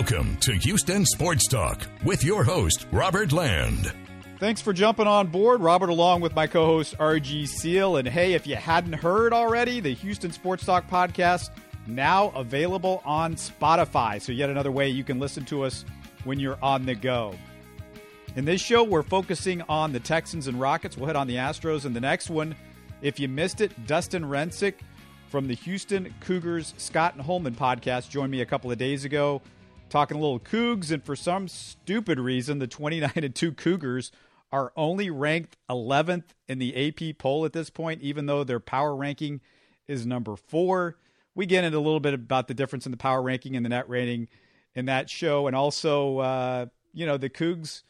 Welcome to Houston Sports Talk with your host, Robert Land. Thanks for jumping on board, Robert, along with my co host, RG Seal. And hey, if you hadn't heard already, the Houston Sports Talk podcast now available on Spotify. So, yet another way you can listen to us when you're on the go. In this show, we're focusing on the Texans and Rockets. We'll hit on the Astros in the next one. If you missed it, Dustin Rensick from the Houston Cougars Scott and Holman podcast joined me a couple of days ago talking a little Cougs, and for some stupid reason, the 29 and 2 Cougars are only ranked 11th in the AP poll at this point, even though their power ranking is number four. We get into a little bit about the difference in the power ranking and the net rating in that show, and also, uh, you know, the Cougs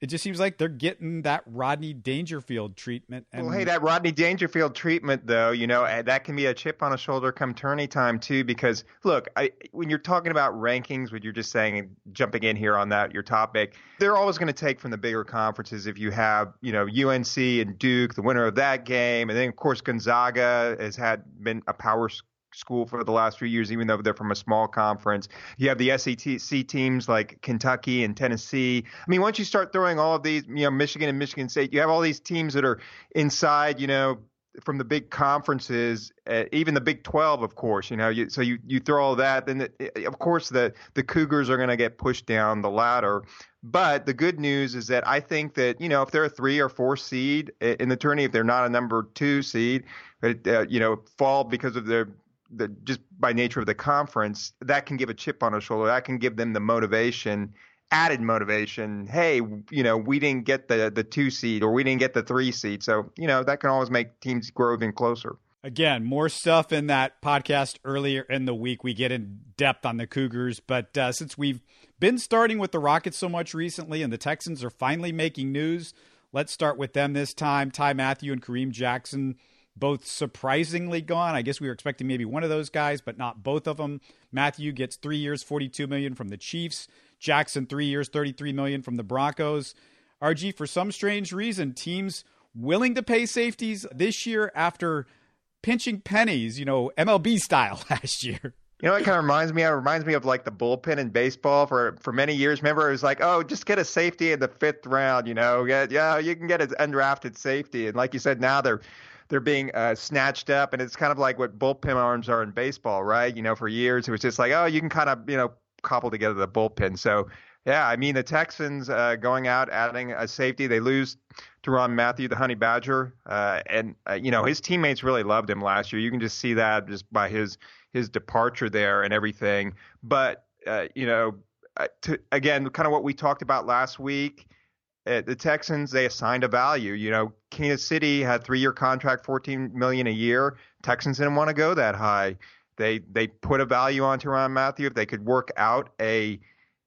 it just seems like they're getting that Rodney Dangerfield treatment. And... Well, hey, that Rodney Dangerfield treatment, though, you know, eh, that can be a chip on a shoulder come tourney time too. Because look, I, when you're talking about rankings, when you're just saying jumping in here on that your topic, they're always going to take from the bigger conferences. If you have, you know, UNC and Duke, the winner of that game, and then of course Gonzaga has had been a power school for the last few years, even though they're from a small conference. You have the SEC teams like Kentucky and Tennessee. I mean, once you start throwing all of these, you know, Michigan and Michigan State, you have all these teams that are inside, you know, from the big conferences, uh, even the Big 12, of course, you know, you, so you, you throw all that, then the, of course the, the Cougars are going to get pushed down the ladder. But the good news is that I think that, you know, if they're a three or four seed in the tourney, if they're not a number two seed, uh, you know, fall because of their the just by nature of the conference, that can give a chip on a shoulder. That can give them the motivation, added motivation. Hey, you know, we didn't get the the two seed or we didn't get the three seed, so you know that can always make teams grow even closer. Again, more stuff in that podcast earlier in the week. We get in depth on the Cougars, but uh, since we've been starting with the Rockets so much recently, and the Texans are finally making news, let's start with them this time. Ty Mathieu and Kareem Jackson both surprisingly gone. I guess we were expecting maybe one of those guys, but not both of them. Mathieu gets three years, forty-two million from the Chiefs. Jackson three years, thirty-three million from the Broncos. RG, for some strange reason, teams willing to pay safeties this year after pinching pennies, you know, MLB style last year. You know, it kind of reminds me. It reminds me of like the bullpen in baseball for for many years. Remember, it was like, oh, just get a safety in the fifth round. You know, yeah, yeah, you can get an undrafted safety. And like you said, now they're they're being uh, snatched up, and it's kind of like what bullpen arms are in baseball, right? You know, for years it was just like, oh, you can kind of you know cobble together the bullpen. So yeah, I mean the Texans uh, going out adding a safety, they lose Tyrann Mathieu, the Honey Badger, uh, and uh, you know his teammates really loved him last year. You can just see that just by his his departure there and everything. But uh, you know, uh, to, again, kind of what we talked about last week the Texans they assigned a value. You know, Kansas City had three year contract, fourteen million a year. Texans didn't want to go that high. They they put a value on Tyrann Mathieu. If they could work out a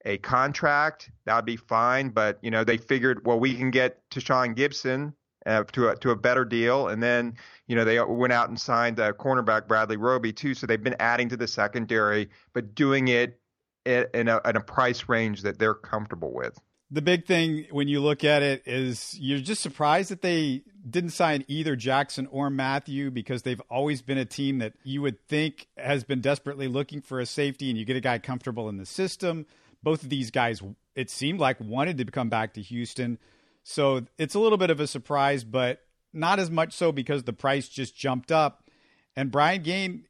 a contract, that would be fine. But you know, they figured, well, we can get Tashaun Gipson uh, to a, to a better deal, and then you know they went out and signed uh, cornerback Bradley Roby too. So they've been adding to the secondary, but doing it in a, in a price range that they're comfortable with the big thing when you look at it is you're just surprised that they didn't sign either Jackson or Mathieu because they've always been a team that you would think has been desperately looking for a safety and you get a guy comfortable in the system. Both of these guys, it seemed like, wanted to come back to Houston. So it's a little bit of a surprise, but not as much so because the price just jumped up. And Brian Gaine,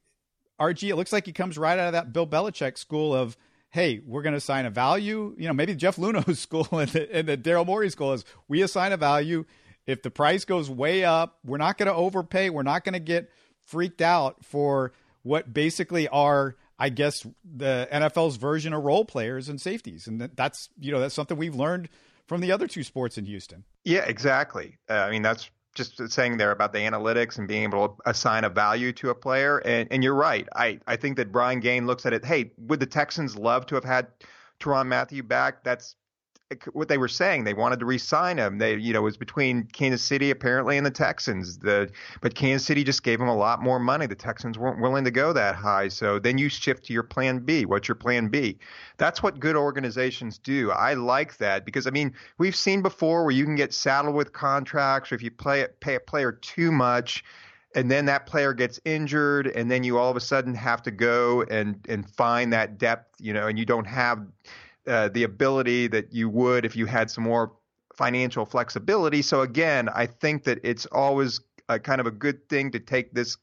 RG, it looks like he comes right out of that Bill Belichick school of hey, we're going to assign a value. You know, maybe Jeff Luhnow's school and the, and the Daryl Morey school is we assign a value. If the price goes way up, we're not going to overpay. We're not going to get freaked out for what basically are, I guess, the NFL's version of role players and safeties. And that's, you know, that's something we've learned from the other two sports in Houston. Yeah, exactly. Uh, I mean, that's just saying there about the analytics and being able to assign a value to a player. And, and you're right. I, I think that Brian Gaine looks at it. Hey, would the Texans love to have had Tyrann Mathieu back? That's what they were saying. They wanted to re-sign him. They, you know, it was between Kansas City apparently and the Texans. The but Kansas City just gave him a lot more money. The Texans weren't willing to go that high. So then you shift to your plan B. What's your plan B? That's what good organizations do. I like that because I mean we've seen before where you can get saddled with contracts, or if you play pay a player too much and then that player gets injured, and then you all of a sudden have to go and and find that depth, you know, and you don't have uh, the ability that you would if you had some more financial flexibility. So again, I think that it's always a kind of a good thing to take this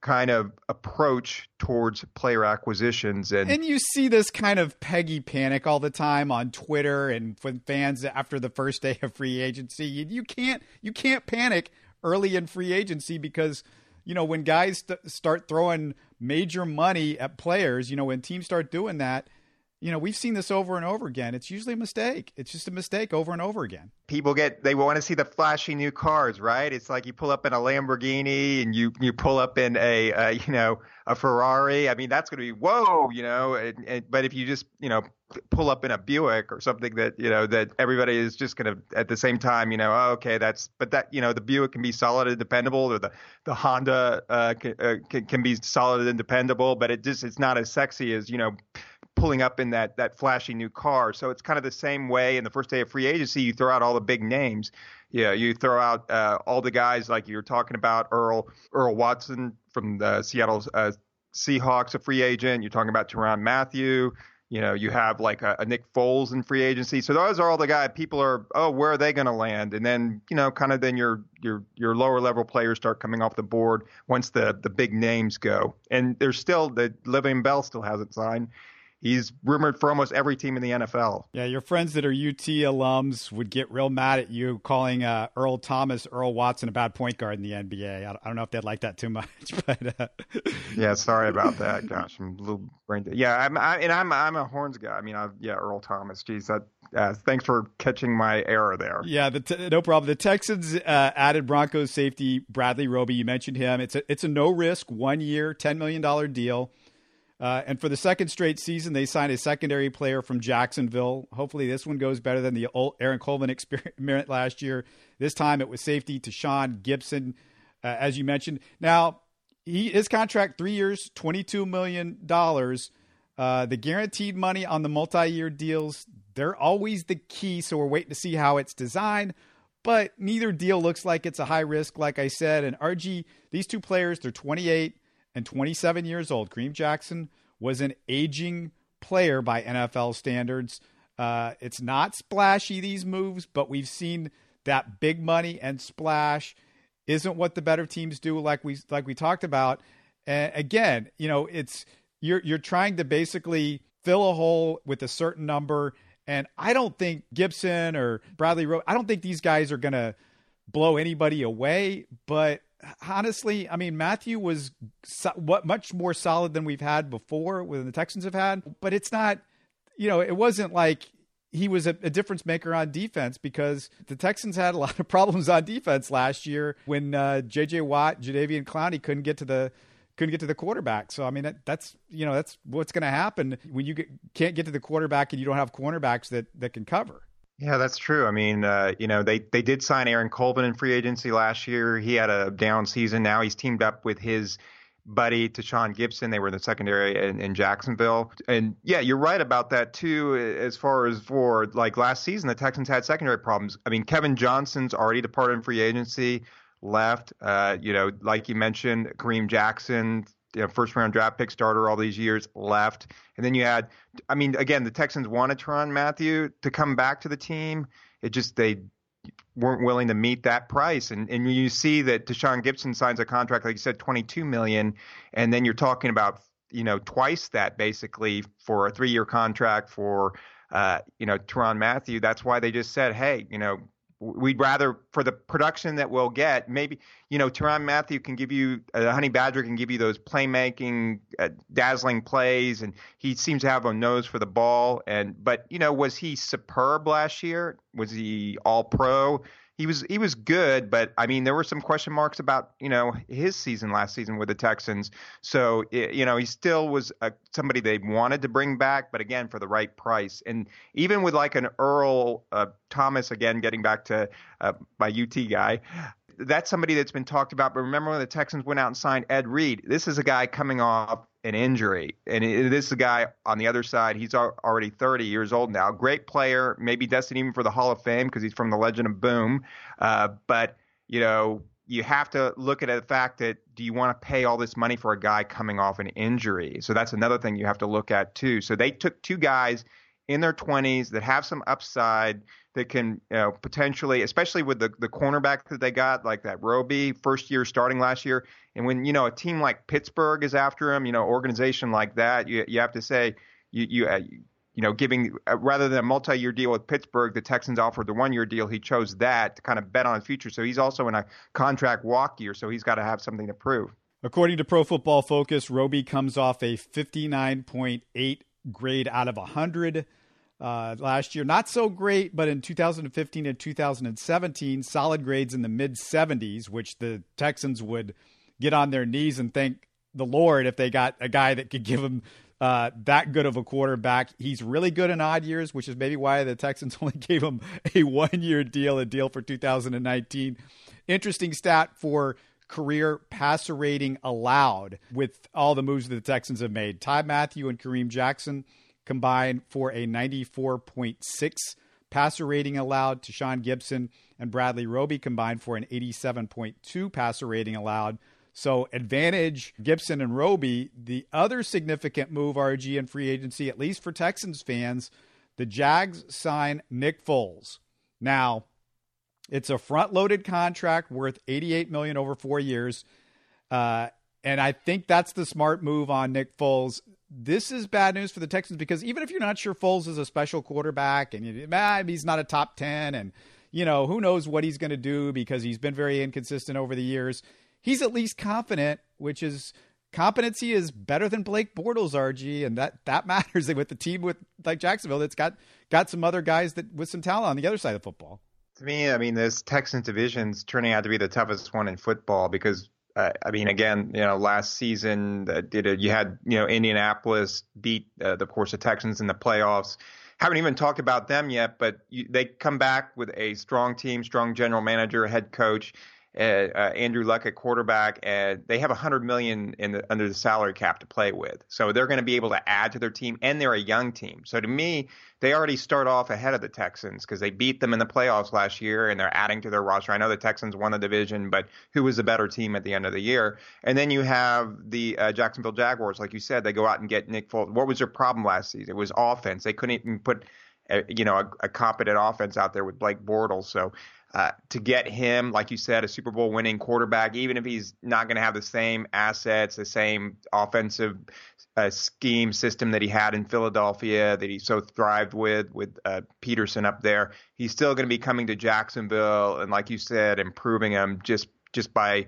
kind of approach towards player acquisitions and and you see this kind of peggy panic all the time on Twitter and when fans after the first day of free agency you, you can't you can't panic early in free agency because you know when guys st- start throwing major money at players you know when teams start doing that you know, we've seen this over and over again. It's usually a mistake. It's just a mistake over and over again. People get they want to see the flashy new cars, right? It's like you pull up in a Lamborghini and you you pull up in a you know a Ferrari. I mean, that's going to be whoa, you know. And, and, but if you just you know pull up in a Buick or something that you know that everybody is just going to at the same time, you know, oh, okay, that's but that you know the Buick can be solid and dependable, or the the Honda uh, can, uh, can can be solid and dependable, but it just it's not as sexy as you know pulling up in that that flashy new car. So it's kind of the same way in the first day of free agency. You throw out all the big names. Yeah, you throw out uh, all the guys like you were talking about Earl Earl Watson from the Seattle uh, Seahawks, a free agent. You're talking about Tyrann Mathieu. You know, you have like a, a, Nick Foles in free agency. So those are all the guys. People are, oh, where are they going to land? And then, you know, kind of then your your your lower level players start coming off the board once the the big names go. And there's still the Le'Veon Bell still hasn't signed he's rumored for almost every team in the NFL. Yeah, your friends that are UT alums would get real mad at you calling uh, Earl Thomas, Earl Watson a bad point guard in the NBA. I, don't know if they'd like that too much, but uh... yeah, sorry about that. Gosh, I'm a little brain dead. Yeah, I'm, I, and I'm I'm a horns guy. I mean, I've, yeah, Earl Thomas. Geez, that. Uh, thanks for catching my error there. Yeah, the t- no problem. The Texans uh, added Broncos safety Bradley Roby. You mentioned him. It's a it's a no risk one year, ten million dollar deal. Uh, and for the second straight season, they signed a secondary player from Jacksonville. Hopefully, this one goes better than the Aaron Colvin experiment last year. This time, it was safety Tashaun Gipson, uh, as you mentioned. Now, he, his contract three years, twenty-two million dollars. Uh, the guaranteed money on the multi-year deals, they're always the key. So we're waiting to see how it's designed. But neither deal looks like it's a high risk, like I said. And RG, these two players, they're 28 and 27 years old. Kareem Jackson was an aging player by NFL standards. Uh, it's not splashy, these moves, but we've seen that big money and splash isn't what the better teams do, like we like we talked about. And again, you know, it's you're you're trying to basically fill a hole with a certain number. And I don't think Gipson or Bradley Rowe, I don't think these guys are going to blow anybody away. But honestly, I mean, Mathieu was so, what much more solid than we've had before, when the Texans have had. But it's not, you know, it wasn't like he was a, a, difference maker on defense because the Texans had a lot of problems on defense last year when uh, J.J. Watt, Jadeveon Clowney couldn't get to the couldn't get to the quarterback. So I mean, that, that's you know that's what's going to happen when you get, can't get to the quarterback and you don't have cornerbacks that that can cover. Yeah, that's true. I mean, uh, you know, they they did sign Aaron Colvin in free agency last year. He had a down season. Now he's teamed up with his buddy Tashaun Gipson. They were in the secondary in, in, Jacksonville. And yeah, you're right about that too. As far as for like last season, the Texans had secondary problems. I mean, Kevin Johnson's already departed in free agency, left. Uh, you know, like you mentioned, Kareem Jackson you know, first round draft pick starter all these years left. And then you had, I mean, again, the Texans wanted Tyrann Mathieu to come back to the team. It just, they weren't willing to meet that price. And, and you see that Tashaun Gipson signs a contract, like you said, 22 million. And then you're talking about, you know, twice that basically for a three year contract for, uh, you know, Tyrann Mathieu. That's why they just said, hey, you know, we'd rather for the production that we'll get maybe you know Tyrann Mathieu can give you uh, Honey Badger can give you those playmaking uh, dazzling plays and he seems to have a nose for the ball and but you know was he superb last year? Was he all pro he was he was good, but I mean there were some question marks about you know his season last season with the Texans. So it, you know he still was a, somebody they wanted to bring back, but again for the right price. And even with like an Earl uh, Thomas again, getting back to uh, my UT guy, that's somebody that's been talked about. But remember when the Texans went out and signed Ed Reed? This is a guy coming off an injury, and it, this is a guy on the other side. He's already 30 years old now. Great player, maybe destined even for the Hall of Fame because he's from the Legion of Boom. Uh, but you know, you have to look at the fact that do you want to pay all this money for a guy coming off an injury? So that's another thing you have to look at too. So they took two guys in their 20s that have some upside that can you know, potentially, especially with the the cornerback that they got, like that Roby, first year starting last year. And when you know a team like Pittsburgh is after him, you know, organization like that, you you have to say you you. Uh, you know, giving uh, rather than a multi-year deal with Pittsburgh, the Texans offered the one-year deal. He chose that to kind of bet on his future. So he's also in a contract walk year, so he's got to have something to prove. According to Pro Football Focus, Roby comes off a 59.8 grade out of 100 uh, last year. Not so great, but in 2015 and 2017, solid grades in the mid 70s, which the Texans would get on their knees and thank the Lord if they got a guy that could give them uh, that good of a quarterback. He's really good in odd years, which is maybe why the Texans only gave him a one year deal, a deal for 2019. Interesting stat for career passer rating allowed with all the moves that the Texans have made. Ty Mathieu and Kareem Jackson combined for a 94.6 passer rating allowed. Tashaun Gipson and Bradley Roby combined for an 87.2 passer rating allowed. So advantage Gipson and Roby. The other significant move, RG and free agency, at least for Texans fans, the Jags sign Nick Foles. Now, it's a front-loaded contract worth 88 million over four years, uh, and I think that's the smart move on Nick Foles. This is bad news for the Texans because even if you're not sure Foles is a special quarterback and you, ah, he's not a top 10 and you know who knows what he's going to do because he's been very inconsistent over the years he's at least confident, which is competency is better than Blake Bortles, RG, and that that matters with the team with like Jacksonville that's got got some other guys that with some talent on the other side of football. To me, I mean, this Texans division's turning out to be the toughest one in football because I mean, again, you know, last season uh, did it, you had you know Indianapolis beat uh, the course of Texans in the playoffs. Haven't even talked about them yet, but you, they come back with a strong team, strong general manager, head coach uh, Andrew Luck at quarterback, and they have a hundred million in the, under the salary cap to play with. So they're going to be able to add to their team, and they're a young team. So to me, they already start off ahead of the Texans because they beat them in the playoffs last year, and they're adding to their roster. I know the Texans won the division, but who was the better team at the end of the year? And then you have the uh, Jacksonville Jaguars, like you said, they go out and get Nick Foles. What was their problem last season? It was offense. They couldn't even put you know, a, a, competent offense out there with Blake Bortles. So uh, to get him, like you said, a Super Bowl winning quarterback, even if he's not going to have the same assets, the same offensive uh, scheme system that he had in Philadelphia, that he so thrived with, with uh, Pederson up there, he's still going to be coming to Jacksonville and, like you said, improving him just just by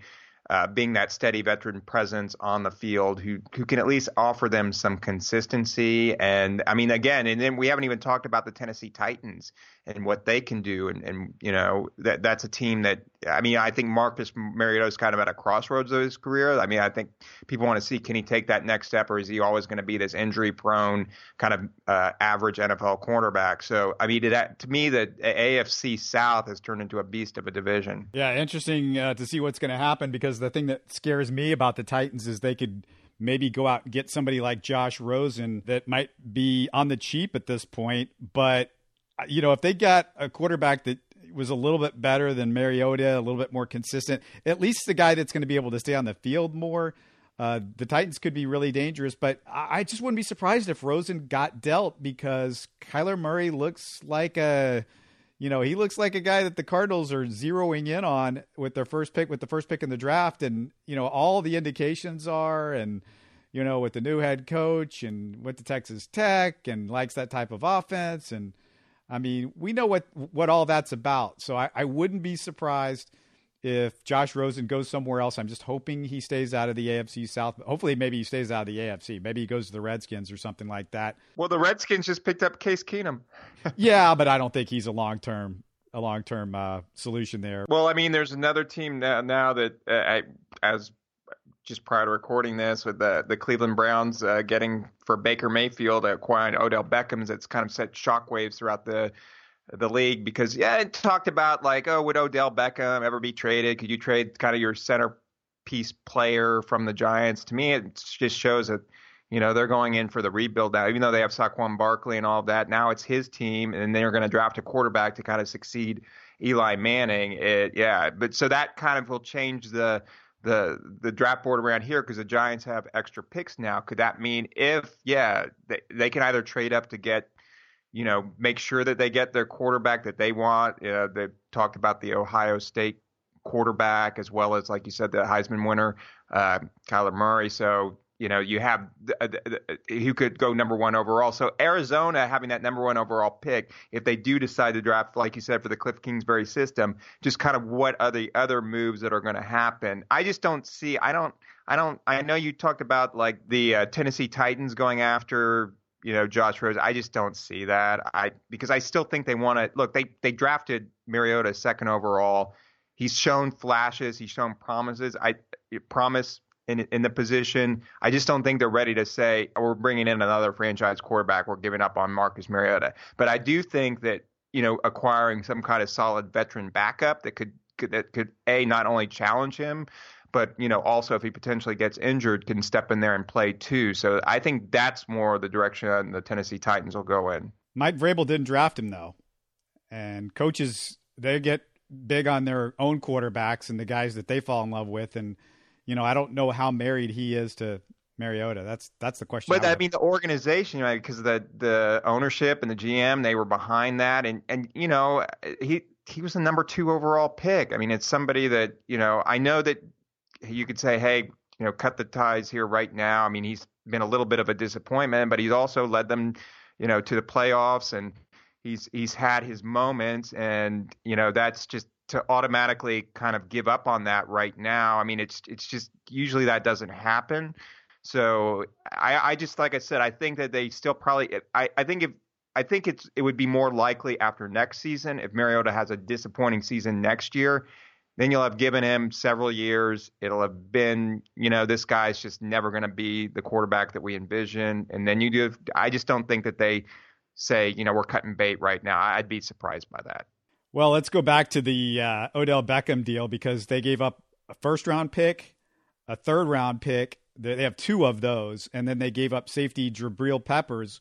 uh, being that steady veteran presence on the field who who can at least offer them some consistency. And I mean, again, and then we haven't even talked about the Tennessee Titans and what they can do. And, and you know that that's a team that I mean, I think Marcus Mariota is kind of at a crossroads of his career. I mean, I think people want to see can he take that next step, or is he always going to be this injury prone kind of uh, average NFL cornerback? So I mean, to, that to me, the AFC South has turned into a beast of a division. Yeah, interesting uh, to see what's going to happen because the thing that scares me about the Titans is they could maybe go out and get somebody like Josh Rosen that might be on the cheap at this point. But, you know, if they got a quarterback that was a little bit better than Mariota, a little bit more consistent, at least the guy that's going to be able to stay on the field more. Uh, the Titans could be really dangerous, but I just wouldn't be surprised if Rosen got dealt because Kyler Murray looks like a you know, he looks like a guy that the Cardinals are zeroing in on with their first pick, with the first pick in the draft. And, you know, all the indications are, and, you know, with the new head coach and with the Texas Tech and likes that type of offense. And, I mean, we know what, what all that's about. So I, I wouldn't be surprised if Josh Rosen goes somewhere else. I'm just hoping he stays out of the AFC South. Hopefully, maybe he stays out of the AFC. Maybe he goes to the Redskins or something like that. Well, the Redskins just picked up Case Keenum. yeah, but I don't think he's a long term a long term uh, solution there. Well, I mean, there's another team now, now that uh, I, as just prior to recording this, with the the Cleveland Browns uh, getting for Baker Mayfield acquiring Odell Beckham's, it's kind of set shockwaves throughout the the league because yeah, it talked about like, oh, would Odell Beckham ever be traded? Could you trade kind of your centerpiece player from the Giants? To me, it just shows that you know they're going in for the rebuild now, even though they have Saquon Barkley and all of that. Now it's his team, and they're going to draft a quarterback to kind of succeed Eli Manning. It, yeah, but so that kind of will change the the the draft board around here because the Giants have extra picks now. Could that mean if yeah they they can either trade up to get you know make sure that they get their quarterback that they want. Uh, they talked about the Ohio State quarterback as well as like you said the Heisman winner uh, Kyler Murray. So you know, you have who could go number one overall. So Arizona having that number one overall pick, if they do decide to draft, like you said, for the Cliff Kingsbury system, just kind of what are the other moves that are going to happen? I just don't see. I don't. I don't. I know you talked about like the uh, Tennessee Titans going after you know Josh Rose. I just don't see that. I because I still think they want to look. They they drafted Mariota second overall. He's shown flashes. He's shown promises. I promise in in the position. I just don't think they're ready to say oh, we're bringing in another franchise quarterback. We're giving up on Marcus Mariota. But I do think that you know acquiring some kind of solid veteran backup that could, could that could a not only challenge him. But you know, also if he potentially gets injured, can step in there and play too. So I think that's more the direction the Tennessee Titans will go in. Mike Vrabel didn't draft him though, and coaches they get big on their own quarterbacks and the guys that they fall in love with, and you know, I don't know how married he is to Mariota. That's that's the question. But I, I mean, the organization, right? Because the the ownership and the GM, they were behind that, and and you know, he he was the number two overall pick. I mean, it's somebody that you know. I know that you could say, hey, you know, cut the ties here right now. I mean, he's been a little bit of a disappointment, but he's also led them, you know, to the playoffs, and he's he's had his moments, and you know, that's just to automatically kind of give up on that right now. I mean, it's it's just usually that doesn't happen. So I, I just like I said, I think that they still probably. I, I think if I think it's it would be more likely after next season if Mariota has a disappointing season next year. Then you'll have given him several years. It'll have been, you know, this guy's just never going to be the quarterback that we envision. And then you do. I just don't think that they say, you know, we're cutting bait right now. I'd be surprised by that. Well, let's go back to the uh, Odell Beckham deal because they gave up a first round pick, a third round pick. They have two of those, and then they gave up safety Jabril Peppers.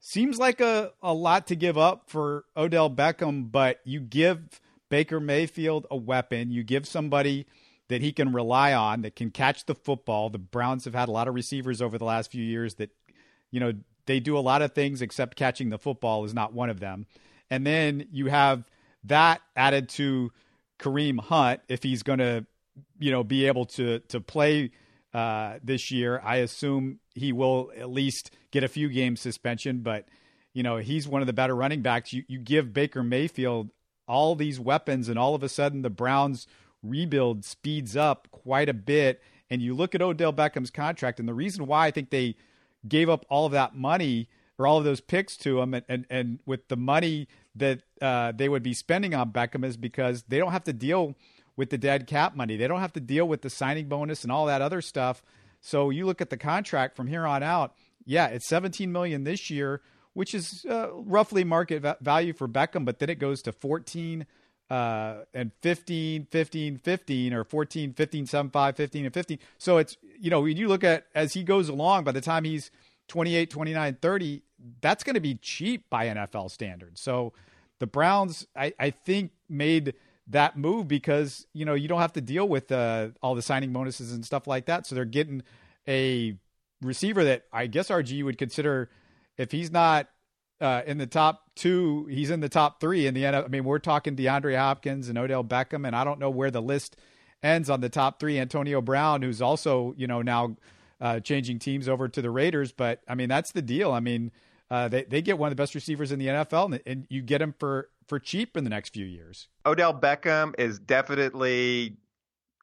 Seems like a, a lot to give up for Odell Beckham, but you give Baker Mayfield a weapon. You give somebody that he can rely on that can catch the football. The Browns have had a lot of receivers over the last few years that, you know, they do a lot of things except catching the football is not one of them. And then you have that added to Kareem Hunt, if he's going to, you know, be able to to play uh, this year, I assume he will at least get a few games suspension. But you know, he's one of the better running backs. You you give Baker Mayfield all these weapons, and all of a sudden the Browns rebuild speeds up quite a bit. And you look at Odell Beckham's contract, and the reason why I think they gave up all of that money all of those picks to him, and and, and with the money that uh, they would be spending on Beckham is because they don't have to deal with the dead cap money. They don't have to deal with the signing bonus and all that other stuff. So you look at the contract from here on out. Yeah, it's 17 million this year, which is uh, roughly market va- value for Beckham, but then it goes to 14 uh, and 15, 15, 15, or 14, 15, 7, 5, 15, and 15. So it's, you know, when you look at as he goes along, by the time he's 28, 29, 30, that's going to be cheap by NFL standards. So the Browns, I, I think, made that move because you know you don't have to deal with uh, all the signing bonuses and stuff like that. So they're getting a receiver that I guess RG would consider if he's not uh, in the top two, he's in the top three in the end. I mean, we're talking DeAndre Hopkins and Odell Beckham, and I don't know where the list ends on the top three. Antonio Brown, who's also you know now uh, changing teams over to the Raiders, but I mean that's the deal. I mean uh, they they get one of the best receivers in the NFL, and, and you get him for for cheap in the next few years. Odell Beckham is definitely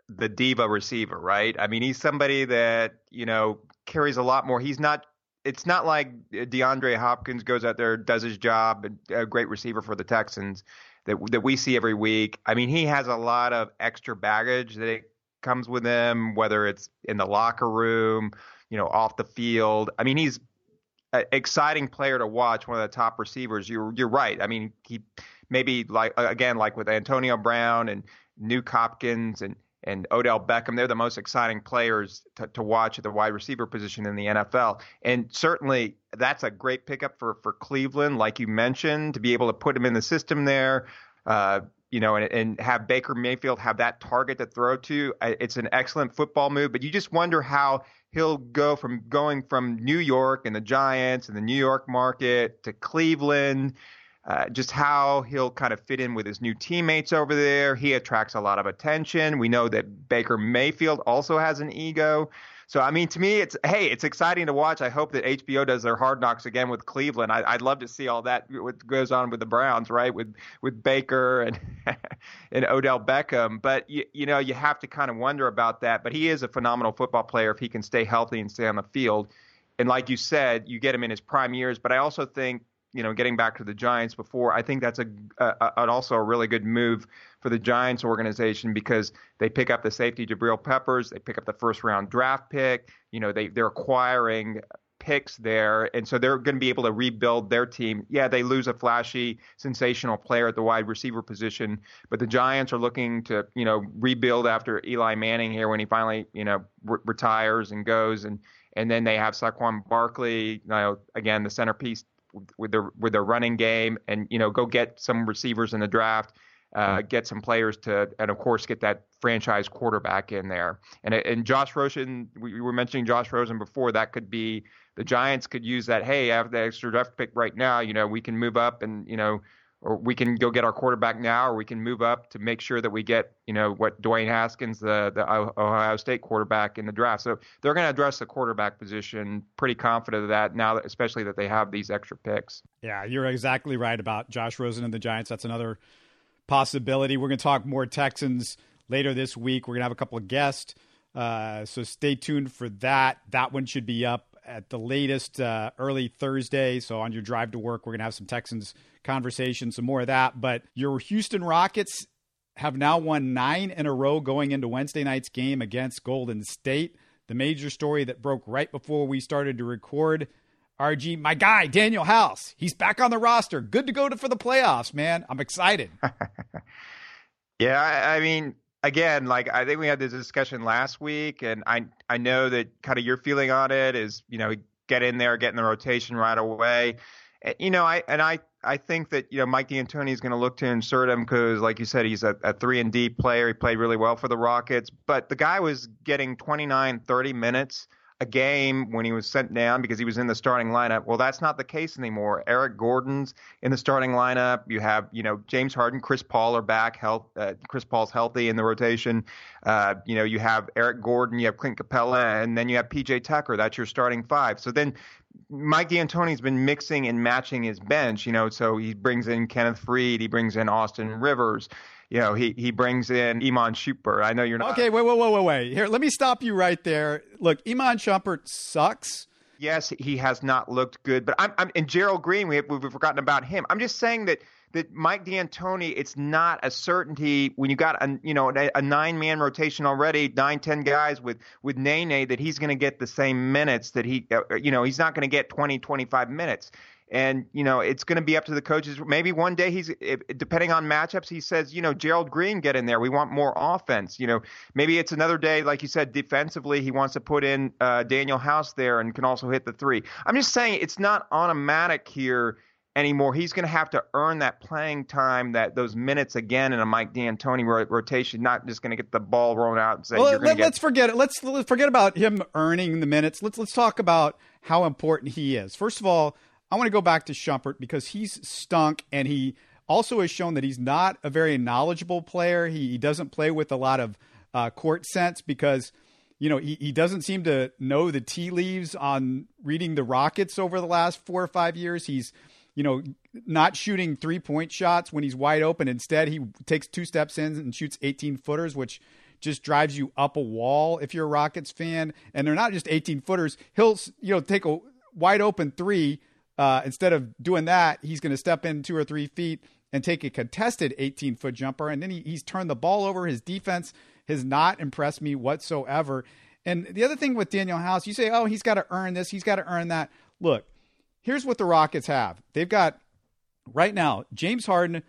the diva receiver, right? I mean, he's somebody that you know carries a lot more. He's not. It's not like DeAndre Hopkins goes out there, does his job, a great receiver for the Texans that that we see every week. I mean, he has a lot of extra baggage that comes with him, whether it's in the locker room, you know, off the field. I mean, he's an exciting player to watch, one of the top receivers. You're you're right. I mean, he maybe like again like with Antonio Brown and Nuk Hopkins and and Odell Beckham, they're the most exciting players to, to watch at the wide receiver position in the NFL. And certainly that's a great pickup for for Cleveland, like you mentioned, to be able to put him in the system there. Uh, you know, and, and have Baker Mayfield have that target to throw to. It's an excellent football move, but you just wonder how he'll go from going from New York and the Giants and the New York market to Cleveland. Uh, just how he'll kind of fit in with his new teammates over there. He attracts a lot of attention. We know that Baker Mayfield also has an ego. So I mean, to me, it's hey, it's exciting to watch. I hope that HBO does their Hard Knocks again with Cleveland. I, would love to see all that what goes on with the Browns, right? With with Baker and and Odell Beckham. But you, you know, you have to kind of wonder about that. But he is a phenomenal football player if he can stay healthy and stay on the field. And like you said, you get him in his prime years. But I also think you know, getting back to the Giants before, I think that's a, a, a, also a really good move for the Giants organization because they pick up the safety Jabril Peppers, they pick up the first round draft pick. You know, they they're acquiring picks there, and so they're going to be able to rebuild their team. Yeah, they lose a flashy, sensational player at the wide receiver position, but the Giants are looking to you know rebuild after Eli Manning here when he finally you know re- retires and goes and. And then they have Saquon Barkley, you know, again the centerpiece with their with their running game, and you know go get some receivers in the draft, uh, get some players to, and of course get that franchise quarterback in there. And and Josh Rosen, we were mentioning Josh Rosen before. That could be the Giants could use that. Hey, I have the extra draft pick right now. You know we can move up and you know or we can go get our quarterback now, or we can move up to make sure that we get, you know, what Dwayne Haskins, the the Ohio State quarterback in the draft. So they're going to address the quarterback position. Pretty confident of that now, especially that they have these extra picks. Yeah, you're exactly right about Josh Rosen and the Giants. That's another possibility. We're going to talk more Texans later this week. We're going to have a couple of guests, uh, so stay tuned for that. That one should be up at the latest uh, early Thursday. So on your drive to work, we're going to have some Texans conversation, some more of that. But your Houston Rockets have now won nine in a row going into Wednesday night's game against Golden State. The major story that broke right before we started to record. RG, my guy, Danuel House, he's back on the roster. Good to go to, for the playoffs, man. I'm excited. yeah, I, I mean, again, like I think we had this discussion last week, and I I know that kind of your feeling on it is, you know, get in there, get in the rotation right away. You know, I and I I think that you know Mike D'Antoni is going to look to insert him because, like you said, he's a, a three and D player. He played really well for the Rockets, but the guy was getting 29, 30 minutes a game when he was sent down because he was in the starting lineup. Well, that's not the case anymore. Eric Gordon's in the starting lineup. You have, you know, James Harden, Chris Paul are back. Health, uh, Chris Paul's healthy in the rotation. Uh, you know, you have Eric Gordon, you have Clint Capela, and then you have PJ Tucker. That's your starting five. So then Mike D'Antoni's been mixing and matching his bench, you know, so he brings in Kenneth Faried, he brings in Austin Rivers you know, he he brings in Iman Shumpert. I know you're not. Okay, wait, wait, wait, wait, wait. Here, let me stop you right there. Look, Iman Shumpert sucks. Yes, he has not looked good, but I'm, I'm and Gerald Green. We have, we've forgotten about him. I'm just saying that that Mike D'Antoni, it's not a certainty when you got a you know a, nine man rotation already, nine ten guys with with Nene that he's going to get the same minutes that he uh, you know he's not going to get 20 25 minutes. And you know it's going to be up to the coaches. Maybe one day he's, depending on matchups, he says, you know, Gerald Green, get in there. We want more offense. You know, maybe it's another day, like you said, defensively, he wants to put in uh, Danuel House there and can also hit the three. I'm just saying it's not automatic here anymore. He's going to have to earn that playing time, that those minutes again in a Mike D'Antoni rotation. Not just going to get the ball rolled out and say. Well, let, us forget it. Let's, let's forget about him earning the minutes. Let's let's talk about how important he is. First of all, I want to go back to Shumpert because he's stunk and he also has shown that he's not a very knowledgeable player. He, he doesn't play with a lot of uh, court sense because, you know, he, he doesn't seem to know the tea leaves on reading the Rockets over the last four or five years. He's, you know, not shooting three point shots when he's wide open. Instead, he takes two steps in and shoots 18 footers, which just drives you up a wall if you're a Rockets fan. And they're not just 18 footers. He'll, you know, take a wide open three uh, instead of doing that, he's going to step in two or three feet and take a contested 18 foot jumper. And then he, he's turned the ball over. His defense has not impressed me whatsoever. And the other thing with Danuel House, you say, oh, he's got to earn this, he's got to earn that. Look, here's what the Rockets have. They've got right now James Harden,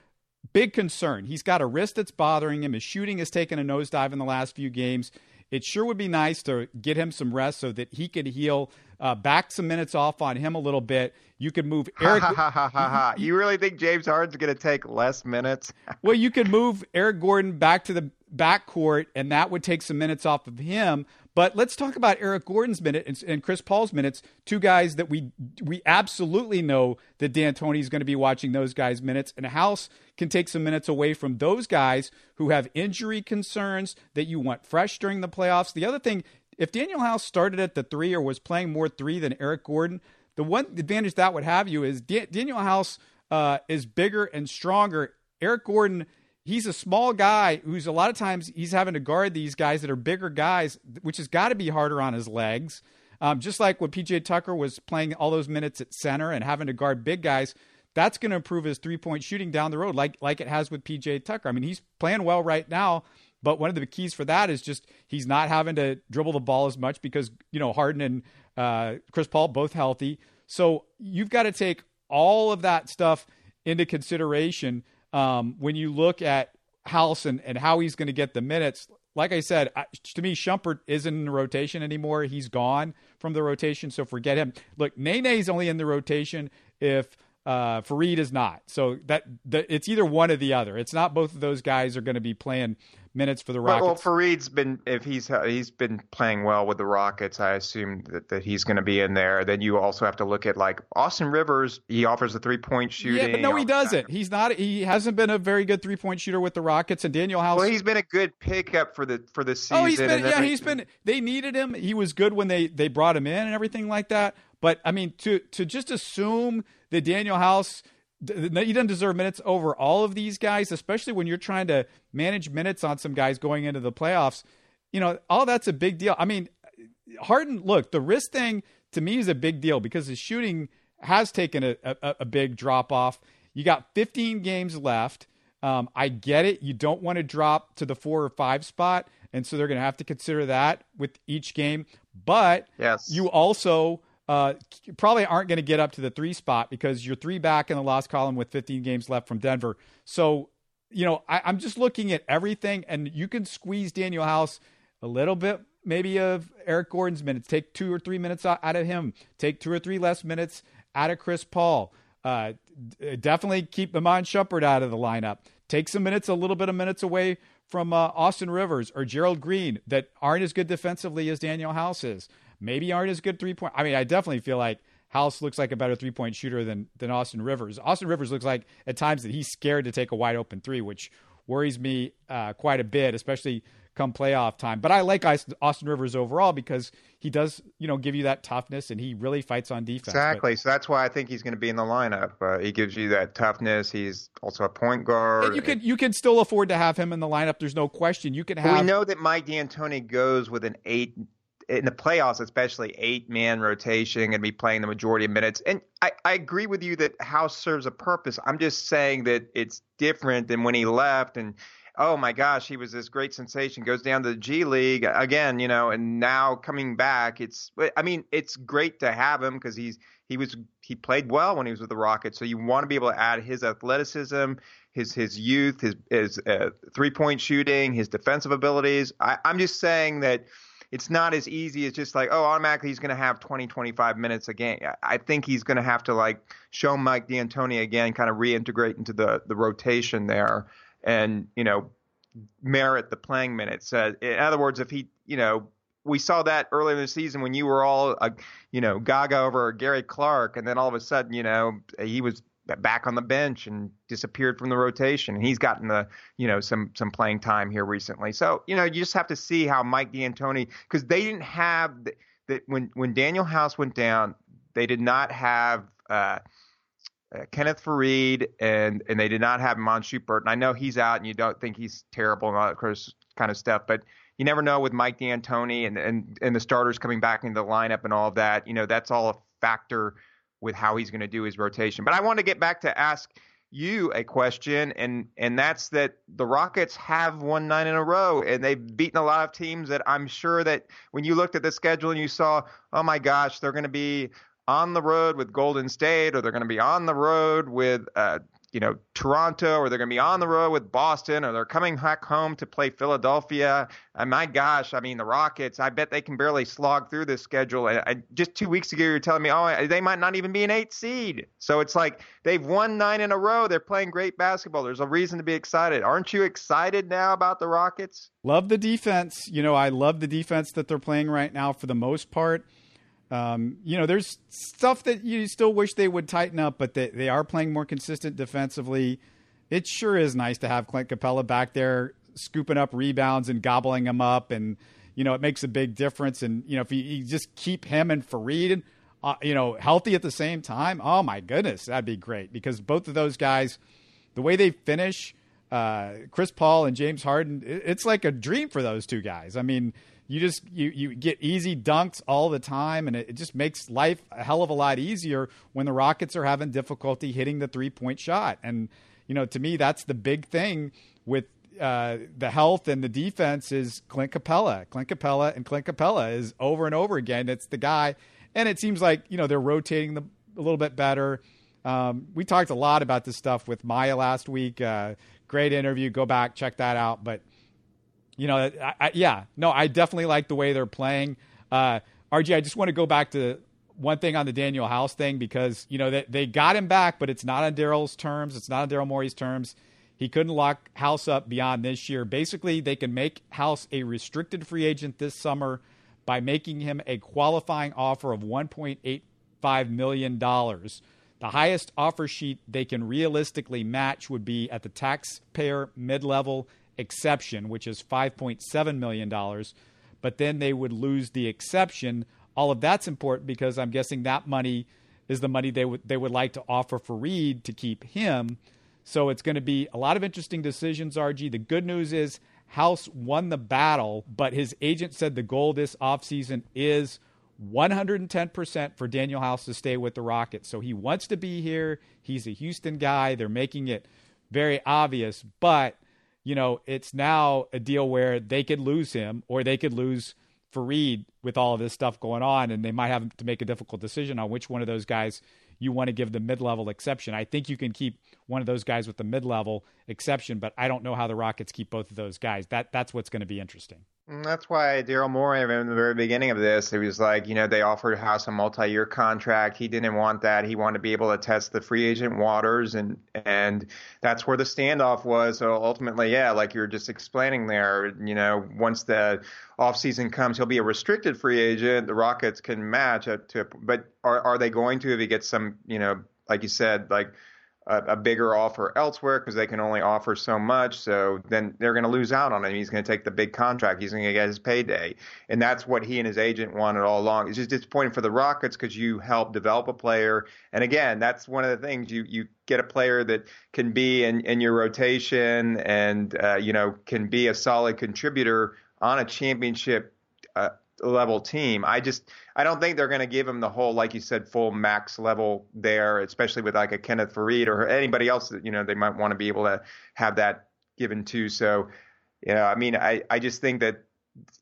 big concern. He's got a wrist that's bothering him. His shooting has taken a nosedive in the last few games. it sure would be nice to get him some rest so that he could heal, uh, back some minutes off on him a little bit. You could move Eric. Ha, ha, ha, ha, ha. You really think James Harden's going to take less minutes? well, you could move Eric Gordon back to the backcourt, and that would take some minutes off of him. But let's talk about Eric Gordon's minute and, Chris Paul's minutes. Two guys that we we absolutely know that D'Antoni is going to be watching those guys' minutes, and House can take some minutes away from those guys who have injury concerns that you want fresh during the playoffs. The other thing, if Danuel House started at the three or was playing more three than Eric Gordon, the one advantage that would have you is Danuel House uh, is bigger and stronger. Eric Gordon he's a small guy who's a lot of times he's having to guard these guys that are bigger guys, which has got to be harder on his legs. Um, just like when PJ Tucker was playing all those minutes at center and having to guard big guys, that's going to improve his three point shooting down the road, like like it has with PJ Tucker. I mean, he's playing well right now, but one of the keys for that is just he's not having to dribble the ball as much because you know Harden and uh, Chris Paul both healthy. So you've got to take all of that stuff into consideration um, when you look at House and, how he's going to get the minutes, like I said, to me, Shumpert isn't in the rotation anymore. He's gone from the rotation, so forget him. Look, Nene's only in the rotation if uh, Faried is not. So that, that it's either one or the other. It's not both of those guys are going to be playing minutes for the Rockets. Well, Faried's been if he's he's been playing well with the Rockets, I assume that, that he's going to be in there. Then you also have to look at like Austin Rivers. He offers a three point shooting. Yeah, but no, he doesn't. He's not. He hasn't been a very good three point shooter with the Rockets. And Danuel House. Well, he's been a good pickup for the for the season. Oh, he's been. Yeah, he's been. They needed him. He was good when they they brought him in and everything like that. But I mean, to to just assume that Danuel House he doesn't deserve minutes over all of these guys, especially when you're trying to manage minutes on some guys going into the playoffs. You know, all that's a big deal. I mean, Harden, look, the wrist thing to me is a big deal because his shooting has taken a, a, a big drop off. You got 15 games left. Um, I get it. You don't want to drop to the four or five spot. And so they're going to have to consider that with each game. But yes. you also uh, probably aren't going to get up to the three spot because you're three back in the loss column with 15 games left from Denver. So, you know, I, I'm just looking at everything, and you can squeeze Danuel House a little bit, maybe of Eric Gordon's minutes. Take two or three minutes out of him. Take two or three less minutes out of Chris Paul. Uh, definitely keep Iman Shumpert out of the lineup. Take some minutes, a little bit of minutes away from uh, Austin Rivers or Gerald Green that aren't as good defensively as Danuel House is maybe aren't as good three point. I mean, I definitely feel like House looks like a better three point shooter than than Austin Rivers. Austin Rivers looks like at times that he's scared to take a wide open three, which worries me uh, quite a bit, especially come playoff time. But I like Austin Rivers overall because he does, you know, give you that toughness and he really fights on defense. Exactly. But, so that's why I think he's going to be in the lineup. Uh, he gives you that toughness. He's also a point guard. And you could you can still afford to have him in the lineup. There's no question. You can have. we know that Mike D'Antoni goes with an eight in the playoffs, especially eight man rotation and be playing the majority of minutes. And I, I agree with you that House serves a purpose. I'm just saying that it's different than when he left and oh my gosh, he was this great sensation, goes down to the G League again, you know, and now coming back, it's I mean, it's great to have him because he's he was he played well when he was with the Rockets. So you want to be able to add his athleticism, his his youth, his his uh, three point shooting, his defensive abilities. I, I'm just saying that it's not as easy as just like, oh, automatically he's going to have 20, 25 minutes a game. I think he's going to have to like show Mike D'Antoni again, kind of reintegrate into the the rotation there, and you know, merit the playing minutes. Uh, in other words, if he, you know, we saw that earlier in the season when you were all, uh, you know, gaga over Gary Clark, and then all of a sudden, you know, he was back on the bench and disappeared from the rotation. And he's gotten the you know some some playing time here recently. So you know you just have to see how Mike D'Antoni because they didn't have that when when Danuel House went down, they did not have. Uh, uh, Kenneth Faried and and they did not have Iman Shumpert. And I know he's out, and you don't think he's terrible and all that kind of stuff, but you never know with Mike D'Antoni and and and the starters coming back into the lineup and all of that. You know that's all a factor with how he's going to do his rotation. But I want to get back to ask you a question, and and that's that the Rockets have won nine in a row, and they've beaten a lot of teams that I'm sure that when you looked at the schedule and you saw, oh my gosh, they're going to be on the road with Golden State, or they're going to be on the road with uh, you know, Toronto or they're going to be on the road with Boston or they're coming back home to play Philadelphia. And my gosh, I mean, the Rockets, I bet they can barely slog through this schedule. And I, just two weeks ago, you're telling me, oh, they might not even be an eight seed. So it's like they've won nine in a row. They're playing great basketball. There's a reason to be excited. Aren't you excited now about the Rockets? Love the defense. You know, I love the defense that they're playing right now for the most part. Um, you know, there's stuff that you still wish they would tighten up, but they, they are playing more consistent defensively. It sure is nice to have Clint Capela back there scooping up rebounds and gobbling them up. And, you know, it makes a big difference. And, you know, if you, you just keep him and Faried, uh, you know, healthy at the same time, oh my goodness, that'd be great because both of those guys, the way they finish, uh, Chris Paul and James Harden, it, it's like a dream for those two guys. I mean, you just you you get easy dunks all the time and it, it, just makes life a hell of a lot easier when the rockets are having difficulty hitting the three point shot and you know to me that's the big thing with uh, the health and the defense is Clint Capela. Clint Capela and Clint Capela is over and over again. It's the guy, and it seems like you know they're rotating the, a little bit better. Um, we talked a lot about this stuff with Maya last week. Uh, great interview. Go back, check that out. But you know, I, I, yeah, no, I definitely like the way they're playing. Uh, RG, I just want to go back to one thing on the Danuel House thing because you know they, they got him back, but it's not on Daryl's terms. It's not on Daryl Morey's terms. He couldn't lock House up beyond this year. Basically, they can make House a restricted free agent this summer by making him a qualifying offer of 1.85 million dollars. The highest offer sheet they can realistically match would be at the taxpayer mid level exception, which is $5.7 million, but then they would lose the exception. All of that's important because I'm guessing that money is the money they would they would like to offer Faried to keep him. So it's going to be a lot of interesting decisions, RG. The good news is House won the battle, but his agent said the goal this offseason is 110% for Danuel House to stay with the Rockets. So he wants to be here. He's a Houston guy. They're making it very obvious, but you know, it's now a deal where they could lose him or they could lose Faried with all of this stuff going on, and they might have to make a difficult decision on which one of those guys you want to give the mid level exception. I think you can keep one of those guys with the mid level exception, but I don't know how the Rockets keep both of those guys. That that's what's going to be interesting. And that's why Daryl Morey, in the very beginning of this, he was like, you know, they offered House a multi-year contract. He didn't want that. He wanted to be able to test the free agent waters, and and that's where the standoff was. So ultimately, yeah, like you're just explaining there, you know, once the offseason comes, he'll be a restricted free agent. The Rockets can match up to, but are are they going to if he gets some, you know, like you said, like a, a bigger offer elsewhere because they can only offer so much. So then they're going to lose out on him. He's going to take the big contract. He's going to get his payday, and that's what he and his agent wanted all along. It's just disappointing for the Rockets because you help develop a player, and again, that's one of the things you you get a player that can be in, in your rotation and uh, you know can be a solid contributor on a championship level team. I just I don't think they're going to give him the whole, like you said, full max level there, especially with like a Kenneth Faried or anybody else that you know they might want to be able to have that given to. So, you know, I mean, I I just think that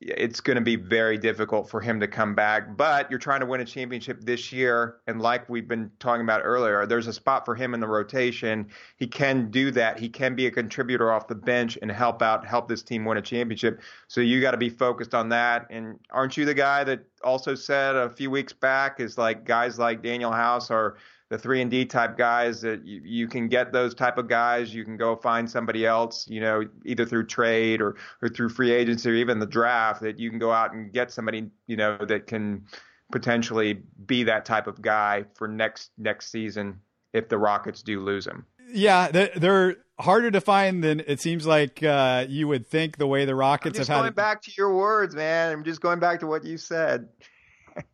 it's going to be very difficult for him to come back. But you're trying to win a championship this year, and like we've been talking about earlier, there's a spot for him in the rotation. He can do that. He can be a contributor off the bench and help out, help this team win a championship. So you got to be focused on that. And aren't you the guy that also said a few weeks back is like guys like Danuel House are the three and D type guys that you, you can get those type of guys. You can go find somebody else, you know, either through trade or, or through free agency or even the draft that you can go out and get somebody, you know, that can potentially be that type of guy for next next season if the Rockets do lose him. Yeah, they're harder to find than it seems like uh, you would think. The way the Rockets have had. Going back to your words, man. I'm just going back to what you said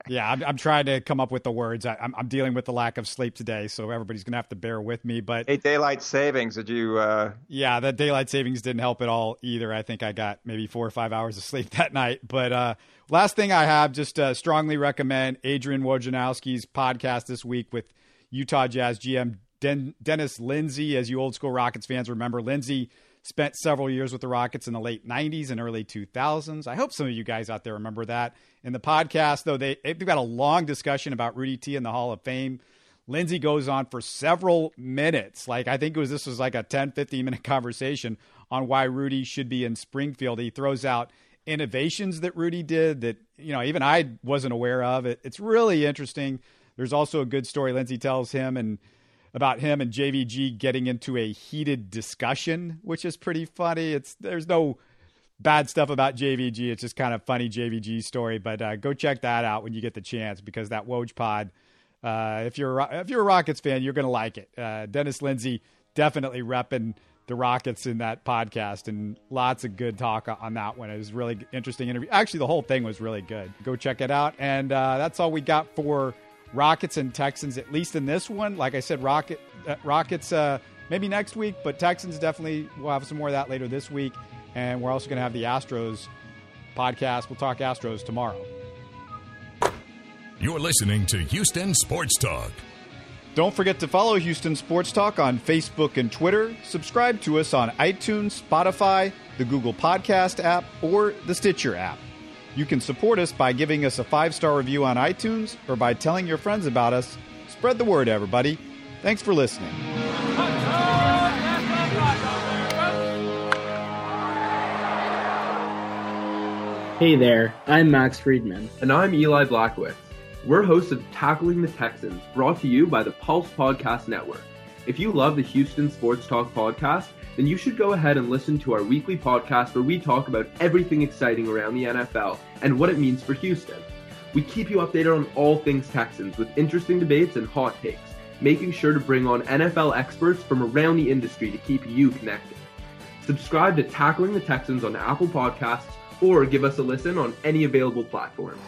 yeah, I'm, I'm, trying to come up with the words. I, am dealing with the lack of sleep today, so everybody's gonna have to bear with me. But hey, daylight savings. Did you? Uh... Yeah, that daylight savings didn't help at all either. I think I got maybe four or five hours of sleep that night. But uh, last thing I have, just uh, strongly recommend Adrian Wojnarowski's podcast this week with Utah Jazz GM Den- Dennis Lindsey. As you old school Rockets fans remember, Lindsey spent several years with the Rockets in the late 90s and early 2000s. I hope some of you guys out there remember that. In the podcast, though, they, they've got a long discussion about Rudy T in the Hall of Fame. Lindsey goes on for several minutes. Like, I think it was this was like a 10, 15 minute conversation on why Rudy should be in Springfield. He throws out innovations that Rudy did that, you know, even I wasn't aware of. It, it's really interesting. There's also a good story Lindsey tells him and about him and JVG getting into a heated discussion, which is pretty funny. It's there's no bad stuff about JVG. It's just kind of funny JVG story. But uh, go check that out when you get the chance because that Woj pod, uh, if you're if you're a Rockets fan, you're gonna like it. Uh, Dennis Lindsey definitely repping the Rockets in that podcast, and lots of good talk on that one. It was really interesting interview. Actually, the whole thing was really good. Go check it out. And uh, that's all we got for Rockets and Texans, at least in this one. Like I said, Rocket uh, Rockets uh, maybe next week, but Texans definitely. We'll have some more of that later this week, and we're also going to have the Astros podcast. We'll talk Astros tomorrow. You're listening to Houston Sports Talk. Don't forget to follow Houston Sports Talk on Facebook and Twitter. Subscribe to us on iTunes, Spotify, the Google Podcast app, or the Stitcher app. You can support us by giving us a five star review on iTunes or by telling your friends about us. Spread the word, everybody. Thanks for listening. Hey there, I'm Max Friedman. And I'm Eli Blackwitz. We're hosts of Tackling the Texans, brought to you by the Pulse Podcast Network. If you love the Houston Sports Talk podcast, then you should go ahead and listen to our weekly podcast where we talk about everything exciting around the NFL and what it means for Houston. We keep you updated on all things Texans with interesting debates and hot takes, making sure to bring on NFL experts from around the industry to keep you connected. Subscribe to Tackling the Texans on Apple Podcasts or give us a listen on any available platforms.